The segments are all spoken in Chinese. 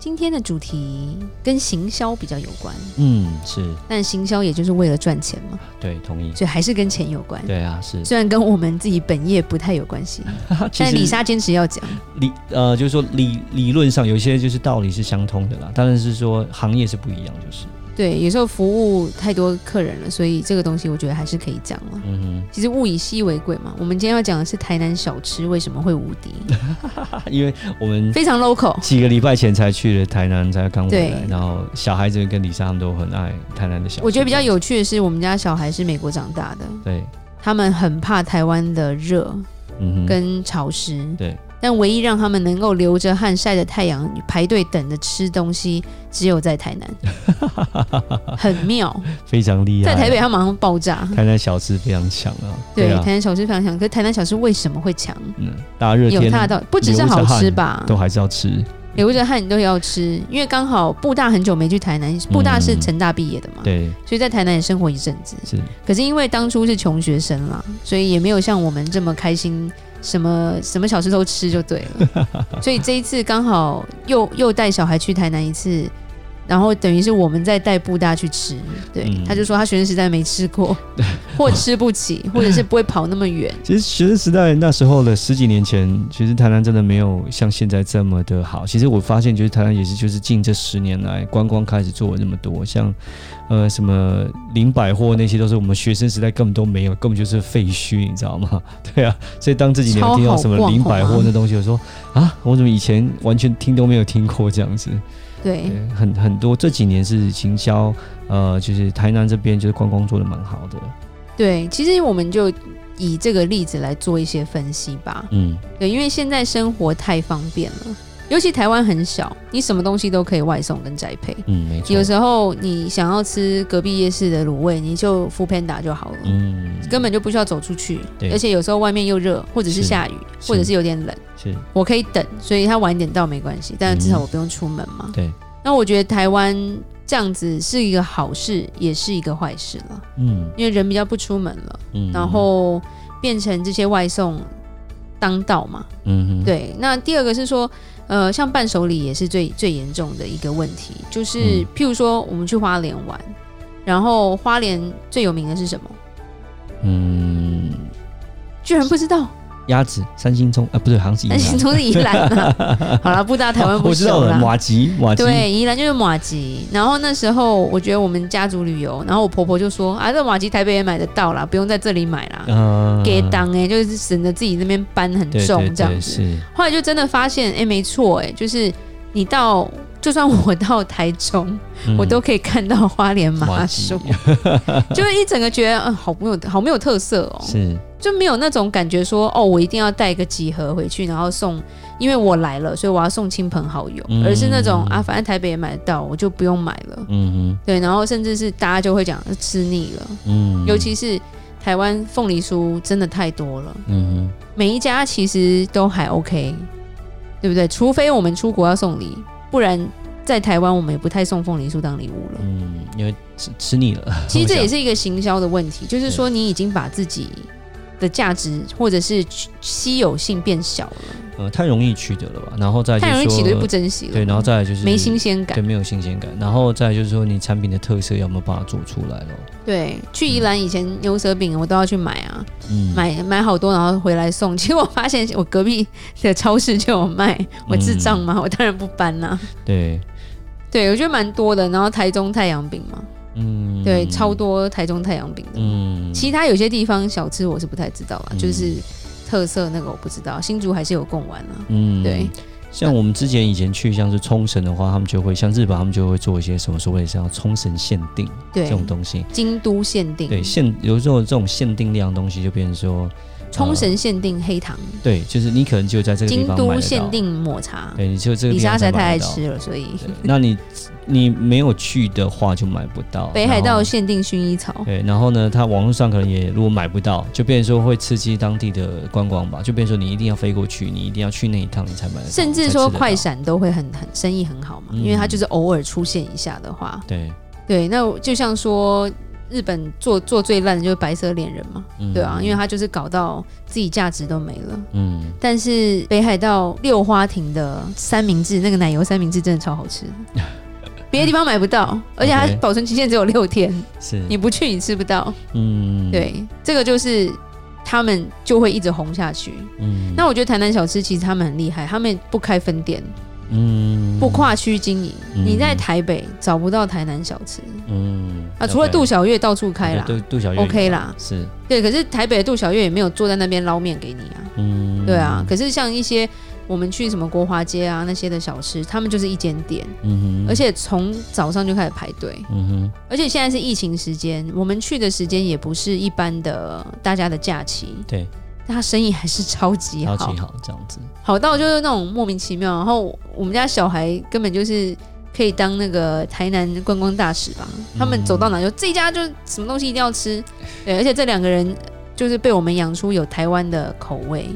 今天的主题跟行销比较有关，嗯，是，但行销也就是为了赚钱嘛，对，同意，所以还是跟钱有关，对啊，是，虽然跟我们自己本业不太有关系，但李莎坚持要讲。理，呃，就是说理理论上有些就是道理是相通的啦，当然是说行业是不一样，就是。对，有时候服务太多客人了，所以这个东西我觉得还是可以讲了。嗯哼，其实物以稀为贵嘛。我们今天要讲的是台南小吃为什么会无敌？因为我们非常 local，几个礼拜前才去了台南，才刚回来。然后小孩子跟李莎他们都很爱台南的小吃。我觉得比较有趣的是，我们家小孩是美国长大的，对，他们很怕台湾的热，嗯，跟潮湿，对。但唯一让他们能够流着汗晒着太阳排队等着吃东西，只有在台南，很妙，非常厉害。在台北，它马上爆炸。台南小吃非常强啊，对，台南小吃非常强。可是台南小吃为什么会强？嗯，大热天有它的道理，不只是好吃吧，都还是要吃，流着汗你都要吃。因为刚好布大很久没去台南，布大是成大毕业的嘛，对、嗯，所以在台南也生活一阵子。是，可是因为当初是穷学生啦，所以也没有像我们这么开心。什么什么小吃都吃就对了，所以这一次刚好又又带小孩去台南一次。然后等于是我们在带布大去吃，对，嗯、他就说他学生时代没吃过，或吃不起，或者是不会跑那么远。其实学生时代那时候的十几年前，其实台南真的没有像现在这么的好。其实我发现，就是台南也是就是近这十年来观光开始做了那么多，像呃什么林百货那些，都是我们学生时代根本都没有，根本就是废墟，你知道吗？对啊，所以当这几年听到什么林百货那东西，我说啊，我怎么以前完全听都没有听过这样子。对，对，很很多这几年是行销，呃，就是台南这边就是观光做的蛮好的。对，其实我们就以这个例子来做一些分析吧。嗯，对，因为现在生活太方便了。尤其台湾很小，你什么东西都可以外送跟宅配。嗯，没错。有时候你想要吃隔壁夜市的卤味，你就 foodpanda 就好了。嗯，根本就不需要走出去。对。而且有时候外面又热，或者是下雨，或者是有点冷。是。我可以等，所以他晚一点到没关系，但至少我不用出门嘛。对。那我觉得台湾这样子是一个好事，也是一个坏事了。嗯。因为人比较不出门了。嗯。然后变成这些外送当道嘛。嗯。对。那第二个是说。呃，像伴手礼也是最最严重的一个问题，就是譬如说我们去花莲玩，然后花莲最有名的是什么？嗯，居然不知道。鸭子三星葱啊，不对，好像是宜兰。三星葱是宜兰啊。好了，布大台湾不熟了。马吉，马吉。对，宜兰就是马吉。然后那时候我觉得我们家族旅游，然后我婆婆就说啊，这马吉台北也买得到啦，不用在这里买啦。给当哎，就是省得自己那边搬很重这样子。后来就真的发现，哎，没错，哎，就是你到，就算我到台中，嗯、我都可以看到花莲麻薯，就是一整个觉得，嗯，好没有，好没有特色哦。是。就没有那种感觉说哦，我一定要带个几盒回去，然后送，因为我来了，所以我要送亲朋好友，嗯、而是那种啊，反正台北也买得到，我就不用买了。嗯嗯，对，然后甚至是大家就会讲吃腻了。嗯，尤其是台湾凤梨酥真的太多了。嗯哼，每一家其实都还 OK，对不对？除非我们出国要送礼，不然在台湾我们也不太送凤梨酥当礼物了。嗯，因为吃吃腻了。其实这也是一个行销的问题，就是说你已经把自己。的价值或者是稀有性变小了，呃，太容易取得了吧？然后再太容易取得就不珍惜了，对，然后再来就是没新鲜感，对，没有新鲜感。然后再来就是说，你产品的特色有没有办法做出来了？对，去宜兰以前牛舌饼我都要去买啊，嗯、买买好多，然后回来送。结果我发现我隔壁的超市就有卖，我智障吗？嗯、我当然不搬啦、啊。对，对我觉得蛮多的。然后台中太阳饼嘛。嗯，对，超多台中太阳饼的。嗯，其他有些地方小吃我是不太知道啦，嗯、就是特色那个我不知道。新竹还是有贡丸啊。嗯，对。像我们之前以前去像是冲绳的话，他们就会像日本，他们就会做一些什么所谓像冲绳限定对这种东西。京都限定。对，限有时候这种限定量的东西就变成说，冲绳限定黑糖，对，就是你可能就在这个地方买。京都限定抹茶，对，你就这个地方。李莎实在太爱吃了，所以那你你没有去的话就买不到。北海道限定薰衣草，对，然后呢，它网络上可能也如果买不到，就变成说会刺激当地的观光吧，就变成说你一定要飞过去，你一定要去那一趟你才买得到。甚至说快闪都会很很生意很好嘛，嗯、因为它就是偶尔出现一下的话，对对，那就像说。日本做做最烂的就是白色恋人嘛，嗯、对啊，因为他就是搞到自己价值都没了。嗯，但是北海道六花亭的三明治，那个奶油三明治真的超好吃，别的地方买不到，而且它保存期限只有六天，是你不去你吃不到。嗯，对，这个就是他们就会一直红下去。嗯，那我觉得台南小吃其实他们很厉害，他们不开分店。嗯，不跨区经营，嗯、你在台北找不到台南小吃。嗯，啊，除了杜小月到处开啦，杜杜小月 OK 啦，是对。可是台北的杜小月也没有坐在那边捞面给你啊。嗯，对啊。可是像一些我们去什么国华街啊那些的小吃，他们就是一间店。嗯哼，而且从早上就开始排队。嗯哼，而且现在是疫情时间，我们去的时间也不是一般的大家的假期。对。他生意还是超级好，超级好，这样子好到就是那种莫名其妙。然后我们家小孩根本就是可以当那个台南观光大使吧？他们走到哪就这一家就什么东西一定要吃。对，而且这两个人就是被我们养出有台湾的口味，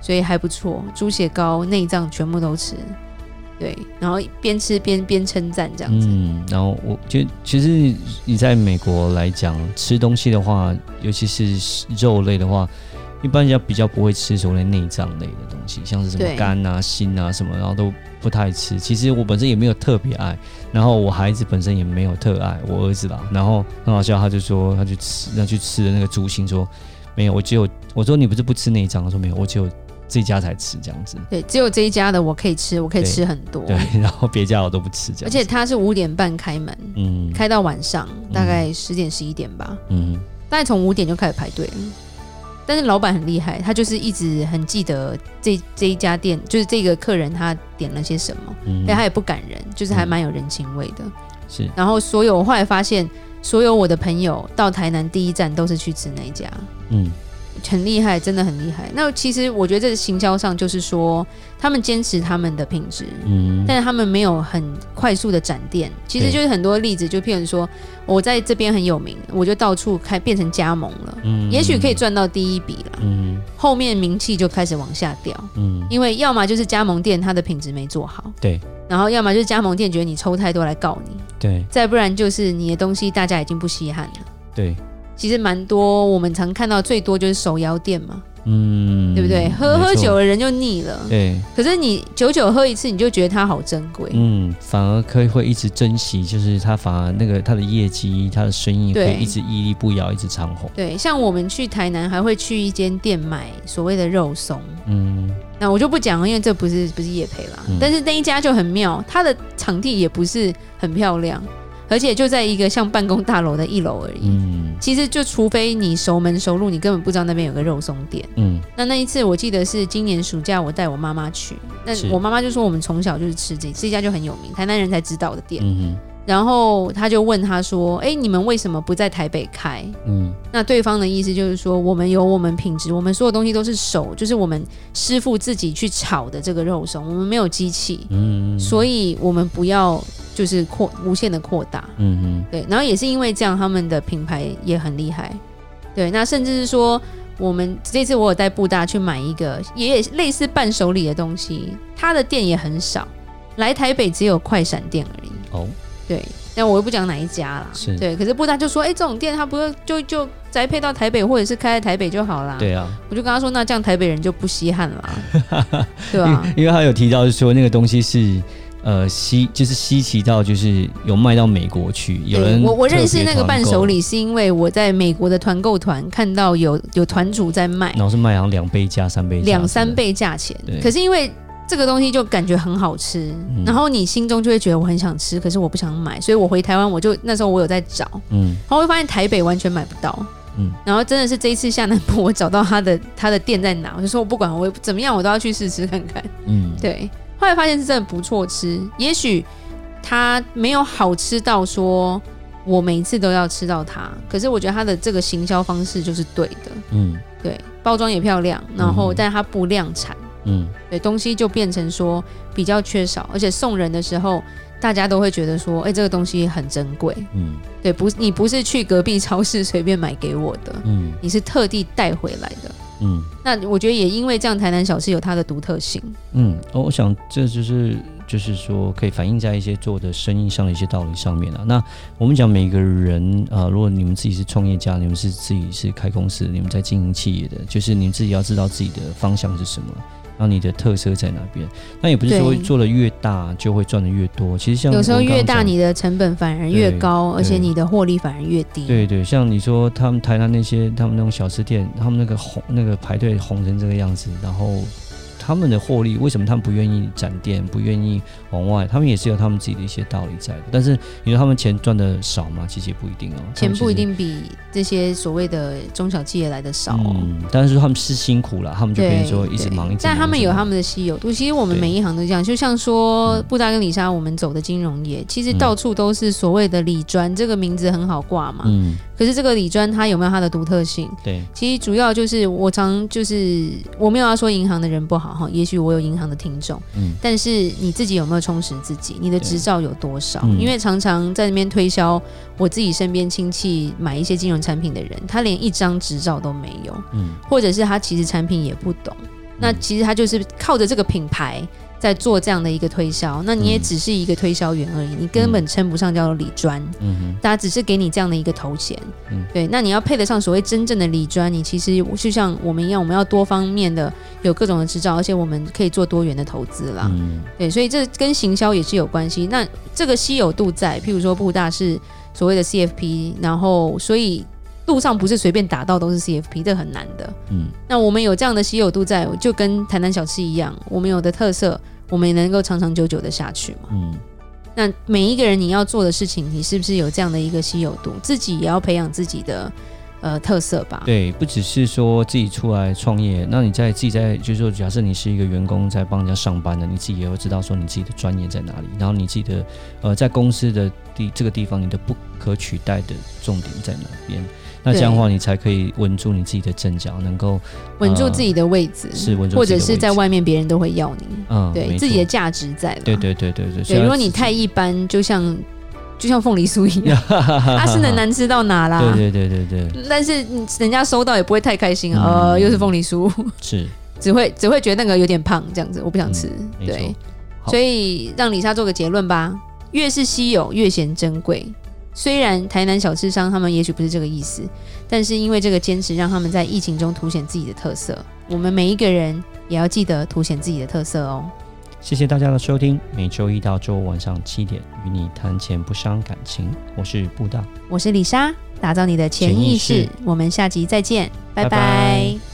所以还不错。猪血糕、内脏全部都吃，对，然后边吃边边称赞这样子。嗯，然后我觉得其实你在美国来讲吃东西的话，尤其是肉类的话。一般人家比较不会吃所谓内脏类的东西，像是什么肝啊、心啊什么，然后都不太吃。其实我本身也没有特别爱，然后我孩子本身也没有特爱，我儿子啦。然后很好笑，他就说他去吃，他去吃的那个猪心，说没有，我只有我说你不是不吃内脏，他说没有，我只有这一家才吃这样子。对，只有这一家的我可以吃，我可以吃很多。对，对，然后别家我都不吃这样。而且他是五点半开门，嗯，开到晚上大概十点十一点吧，嗯，大概从五点就开始排队。但是老板很厉害，他就是一直很记得这这一家店，就是这个客人他点了些什么，嗯，但他也不赶人，就是还蛮有人情味的。是，然后所有我后来发现，所有我的朋友到台南第一站都是去吃那一家，嗯。很厉害，真的很厉害。那其实我觉得这是行销上就是说，他们坚持他们的品质，嗯，但是他们没有很快速的展店。其实就是很多例子，就譬如说，我在这边很有名，我就到处开变成加盟了，嗯，也许可以赚到第一笔了，嗯，后面名气就开始往下掉，嗯，因为要么就是加盟店它的品质没做好，对，然后要么就是加盟店觉得你抽太多来告你，对，再不然就是你的东西大家已经不稀罕了，对。其实蛮多，我们常看到最多就是手摇店嘛，嗯，对不对？喝喝酒的人就腻了，对。可是你久久喝一次，你就觉得它好珍贵，嗯，反而可以会一直珍惜，就是它反而那个它的业绩、它的生意会一直屹立不摇，一直长红。对，像我们去台南还会去一间店买所谓的肉松，嗯，那我就不讲了，因为这不是不是业配啦，嗯，但是那一家就很妙，它的场地也不是很漂亮。而且就在一个像办公大楼的一楼而已。嗯，其实就除非你熟门熟路，你根本不知道那边有个肉松店。嗯，那那一次我记得是今年暑假，我带我妈妈去，那我妈妈就说我们从小就是吃这这家就很有名，台南人才知道的店。嗯然后他就问他说：“哎，你们为什么不在台北开？”嗯，那对方的意思就是说，我们有我们品质，我们所有东西都是手，就是我们师傅自己去炒的这个肉松，我们没有机器，嗯，所以我们不要就是扩无限的扩大，嗯嗯，对。然后也是因为这样，他们的品牌也很厉害，对。那甚至是说，我们这次我有带布大去买一个，也也类似伴手礼的东西，他的店也很少，来台北只有快闪店而已。哦。对，那我又不讲哪一家啦。是对，可是布大就说：“哎，这种店他不会就就宅配到台北，或者是开在台北就好啦。”对啊，我就跟他说：“那这样台北人就不稀罕啦，对吧？”因为他有提到说那个东西是呃稀，就是稀奇到就是有卖到美国去。有人我我认识那个伴手礼，是因为我在美国的团购团看到有有团主在卖，然后是卖好像两倍价、三倍价、两三倍价钱。对，可是因为。这个东西就感觉很好吃，嗯、然后你心中就会觉得我很想吃，可是我不想买，所以我回台湾，我就那时候我有在找，嗯，然后我会发现台北完全买不到，嗯，然后真的是这一次下南部，我找到他的他的店在哪，我就说我不管我怎么样，我都要去试吃看看，嗯，对，后来发现是真的不错吃，也许它没有好吃到说我每一次都要吃到它，可是我觉得它的这个行销方式就是对的，嗯。对，包装也漂亮，然后但它不量产，嗯，对，东西就变成说比较缺少，而且送人的时候，大家都会觉得说，哎，这个东西很珍贵，嗯，对，不，你不是去隔壁超市随便买给我的，嗯，你是特地带回来的。嗯，那我觉得也因为这样，台南小吃有它的独特性。嗯，我想这就是就是说可以反映在一些做的生意上的一些道理上面了。那我们讲每个人啊、呃，如果你们自己是创业家，你们是自己是开公司，你们在经营企业的，就是你们自己要知道自己的方向是什么。然后你的特色在哪边？那也不是说做的越大就会赚的越多。其实像有时候越大，你的成本反而越高，而且你的获利反而越低。对对，像你说他们台南那些他们那种小吃店，他们那个红那个排队红成这个样子，然后。他们的获利为什么他们不愿意展店，不愿意往外？他们也是有他们自己的一些道理在的。但是你说他们钱赚的少吗？其实也不一定哦。钱不一定比这些所谓的中小企业来的少哦。嗯，但是他们是辛苦了，他们就可以说一直忙一直忙。但他们有他们的稀有度。其实我们每一行都这样，就像说布达跟李莎，我们走的金融业，其实到处都是所谓的理专，这个名字很好挂嘛。嗯。可是这个理专它有没有它的独特性？对。其实主要就是我常就是我没有要说银行的人不好哈，也许我有银。行的听众，嗯，但是你自己有没有充实自己？你的执照有多少？嗯、因为常常在那边推销，我自己身边亲戚买一些金融产品的人，他连一张执照都没有，嗯，或者是他其实产品也不懂，嗯、那其实他就是靠着这个品牌。在做这样的一个推销，那你也只是一个推销员而已，嗯、你根本称不上叫做理专。嗯哼，大家只是给你这样的一个头衔。嗯，对，那你要配得上所谓真正的理专，你其实就像我们一样，我们要多方面的有各种的执照，而且我们可以做多元的投资啦。嗯，对，所以这跟行销也是有关系。那这个稀有度在，譬如说布大是所谓的 CFP，然后所以路上不是随便打到都是 CFP，这很难的。嗯，那我们有这样的稀有度在，就跟台南小吃一样，我们有的特色。我们也能够长长久久的下去嘛？嗯，那每一个人你要做的事情，你是不是有这样的一个稀有度？自己也要培养自己的呃特色吧？对，不只是说自己出来创业，那你在自己在就是说，假设你是一个员工在帮人家上班的，你自己也会知道说你自己的专业在哪里，然后你自己的呃在公司的地这个地方，你的不可取代的重点在哪边？那这样的话，你才可以稳住你自己的阵脚，能够稳住自己的位置，是稳住，或者是在外面别人都会要你，嗯，对自己的价值在。对对对对对。对，如果你太一般，就像就像凤梨酥一样，它是能难吃到哪啦？对对对对对。但是人家收到也不会太开心啊，呃，又是凤梨酥，是 只会只会觉得那个有点胖，这样子我不想吃。对，所以让李莎做个结论吧：越是稀有，越显珍贵。虽然台南小吃商他们也许不是这个意思，但是因为这个坚持，让他们在疫情中凸显自己的特色。我们每一个人也要记得凸显自己的特色哦。谢谢大家的收听，每周一到周五晚上七点，与你谈钱不伤感情。我是布大，我是李莎，打造你的潜意识。意识我们下集再见，拜拜。拜拜。